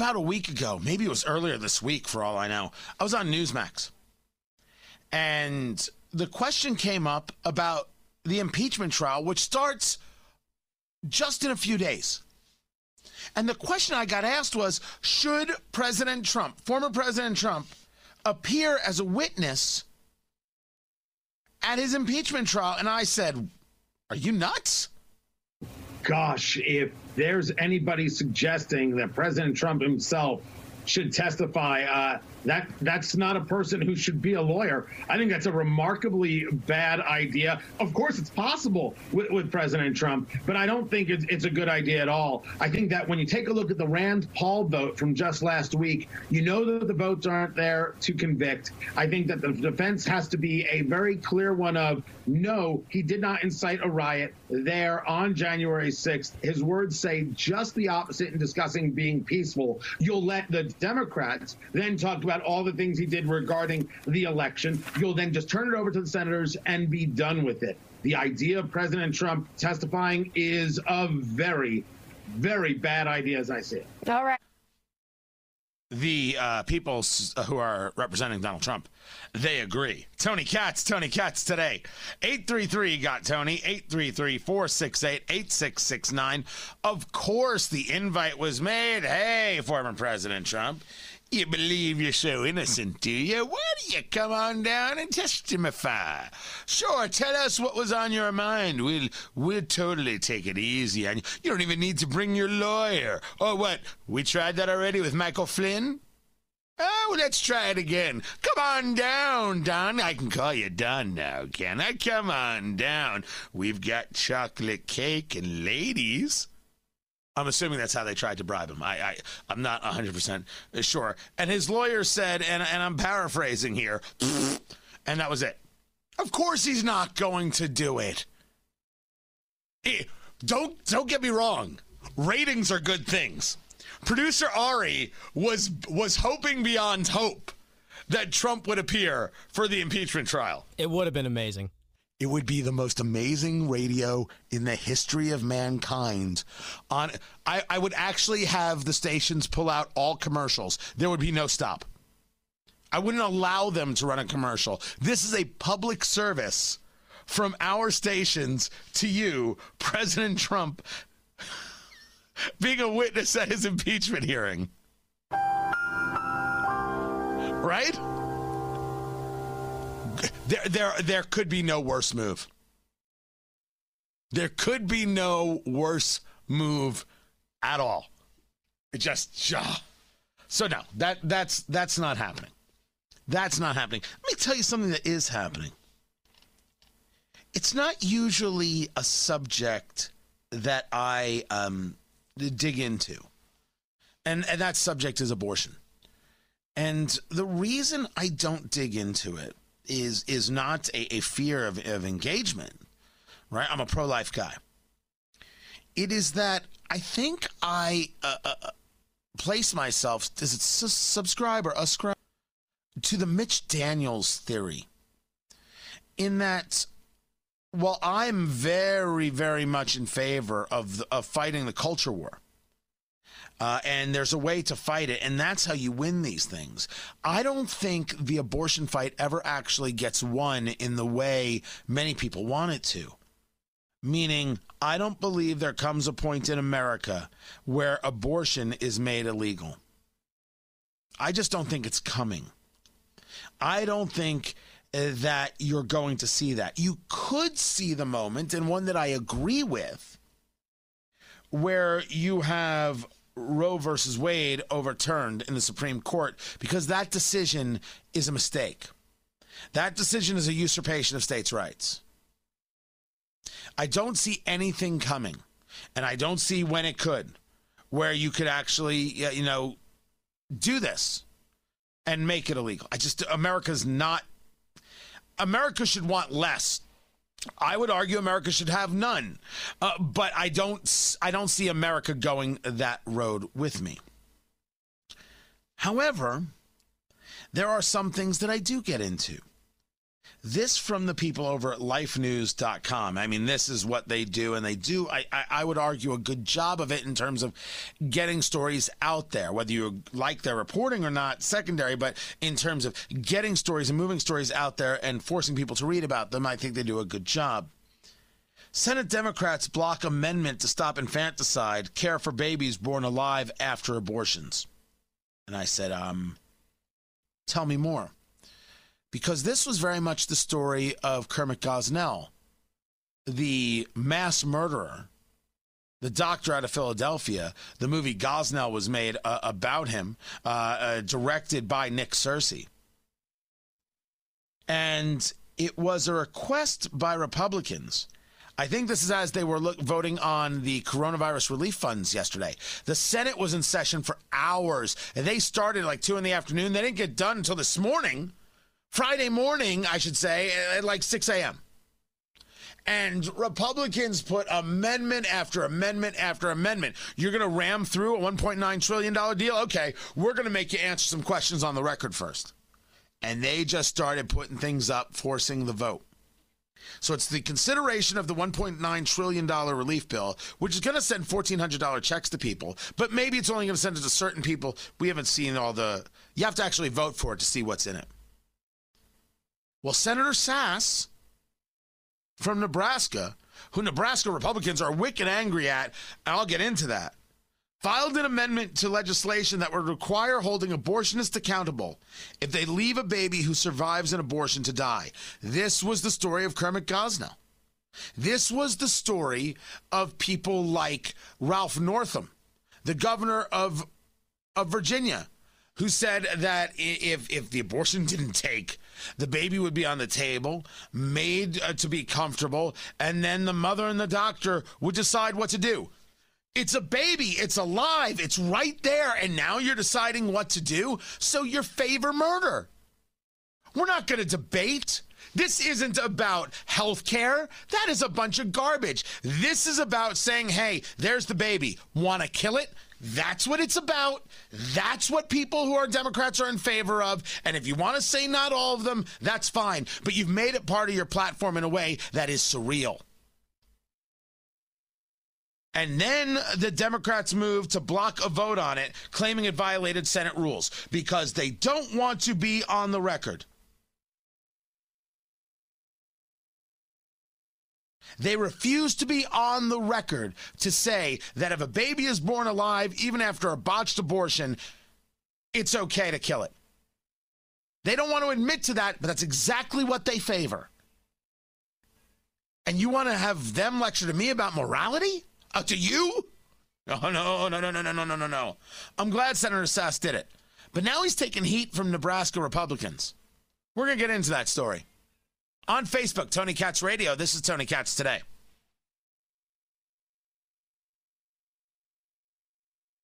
about a week ago, maybe it was earlier this week for all I know, I was on Newsmax. And the question came up about the impeachment trial, which starts just in a few days. And the question I got asked was Should President Trump, former President Trump, appear as a witness at his impeachment trial? And I said, Are you nuts? Gosh, if there's anybody suggesting that President Trump himself should testify. Uh, that that's not a person who should be a lawyer. I think that's a remarkably bad idea. Of course, it's possible with, with President Trump, but I don't think it's, it's a good idea at all. I think that when you take a look at the Rand Paul vote from just last week, you know that the votes aren't there to convict. I think that the defense has to be a very clear one of no, he did not incite a riot there on January 6th. His words say just the opposite in discussing being peaceful. You'll let the Democrats then talked about all the things he did regarding the election. You'll then just turn it over to the senators and be done with it. The idea of President Trump testifying is a very, very bad idea as I see it. All right the uh, people who are representing Donald Trump, they agree. Tony Katz, Tony Katz today. 833 got Tony, 833 468 8669. Of course, the invite was made. Hey, former President Trump, you believe you're so innocent, do you? Why don't you come on down and testify? Sure, tell us what was on your mind. We'll we'll totally take it easy on you. You don't even need to bring your lawyer. Or what? We tried that already with Michael Flynn? Oh, let's try it again. Come on down, Don. I can call you Don now, can I? Come on down. We've got chocolate cake and ladies. I'm assuming that's how they tried to bribe him. I, I I'm not 100 percent sure. And his lawyer said, and and I'm paraphrasing here, and that was it. Of course, he's not going to do it. Don't don't get me wrong. Ratings are good things. Producer Ari was was hoping beyond hope that Trump would appear for the impeachment trial. It would have been amazing. It would be the most amazing radio in the history of mankind. On, I, I would actually have the stations pull out all commercials. There would be no stop. I wouldn't allow them to run a commercial. This is a public service from our stations to you, President Trump, being a witness at his impeachment hearing. Right? There, there, there could be no worse move. There could be no worse move at all. It just. So no, that that's that's not happening. That's not happening. Let me tell you something that is happening. It's not usually a subject that I um, dig into, and and that subject is abortion. And the reason I don't dig into it is is not a, a fear of, of engagement, right? I'm a pro life guy. It is that I think I uh, uh, uh place myself, it su- subscribe or ascribe to the Mitch Daniels theory? In that, while I'm very, very much in favor of, the, of fighting the culture war, uh, and there's a way to fight it, and that's how you win these things. I don't think the abortion fight ever actually gets won in the way many people want it to. Meaning, I don't believe there comes a point in America where abortion is made illegal. I just don't think it's coming. I don't think uh, that you're going to see that. You could see the moment, and one that I agree with, where you have Roe versus Wade overturned in the Supreme Court because that decision is a mistake. That decision is a usurpation of states' rights. I don't see anything coming, and I don't see when it could, where you could actually, you know, do this and make it illegal. I just, America's not, America should want less I would argue America should have none, uh, but I don't. I don't see America going that road with me. However, there are some things that I do get into. This from the people over at lifenews.com. I mean, this is what they do, and they do, I, I, I, would argue, a good job of it in terms of getting stories out there, whether you like their reporting or not, secondary, but in terms of getting stories and moving stories out there and forcing people to read about them, I think they do a good job. Senate Democrats block amendment to stop infanticide, care for babies born alive after abortions. And I said, um, tell me more because this was very much the story of Kermit Gosnell, the mass murderer, the doctor out of Philadelphia. The movie Gosnell was made uh, about him, uh, uh, directed by Nick Searcy. And it was a request by Republicans. I think this is as they were look, voting on the coronavirus relief funds yesterday. The Senate was in session for hours. And they started like two in the afternoon. They didn't get done until this morning. Friday morning, I should say, at like 6 a.m. And Republicans put amendment after amendment after amendment. You're going to ram through a $1.9 trillion deal? Okay, we're going to make you answer some questions on the record first. And they just started putting things up, forcing the vote. So it's the consideration of the $1.9 trillion relief bill, which is going to send $1,400 checks to people, but maybe it's only going to send it to certain people. We haven't seen all the, you have to actually vote for it to see what's in it. Well, Senator Sasse from Nebraska, who Nebraska Republicans are wicked angry at, and I'll get into that, filed an amendment to legislation that would require holding abortionists accountable if they leave a baby who survives an abortion to die. This was the story of Kermit Gosnell. This was the story of people like Ralph Northam, the governor of, of Virginia, who said that if, if the abortion didn't take, the baby would be on the table, made uh, to be comfortable, and then the mother and the doctor would decide what to do. It's a baby. It's alive. It's right there. And now you're deciding what to do. So you favor murder. We're not going to debate. This isn't about health care. That is a bunch of garbage. This is about saying, hey, there's the baby. Want to kill it? That's what it's about. That's what people who are Democrats are in favor of. And if you want to say not all of them, that's fine. But you've made it part of your platform in a way that is surreal. And then the Democrats moved to block a vote on it, claiming it violated Senate rules because they don't want to be on the record. They refuse to be on the record to say that if a baby is born alive, even after a botched abortion, it's okay to kill it. They don't want to admit to that, but that's exactly what they favor. And you want to have them lecture to me about morality? Uh, to you? No, no, no, no, no, no, no, no, no. I'm glad Senator Sasse did it. But now he's taking heat from Nebraska Republicans. We're going to get into that story. On Facebook, Tony Katz Radio. This is Tony Katz today.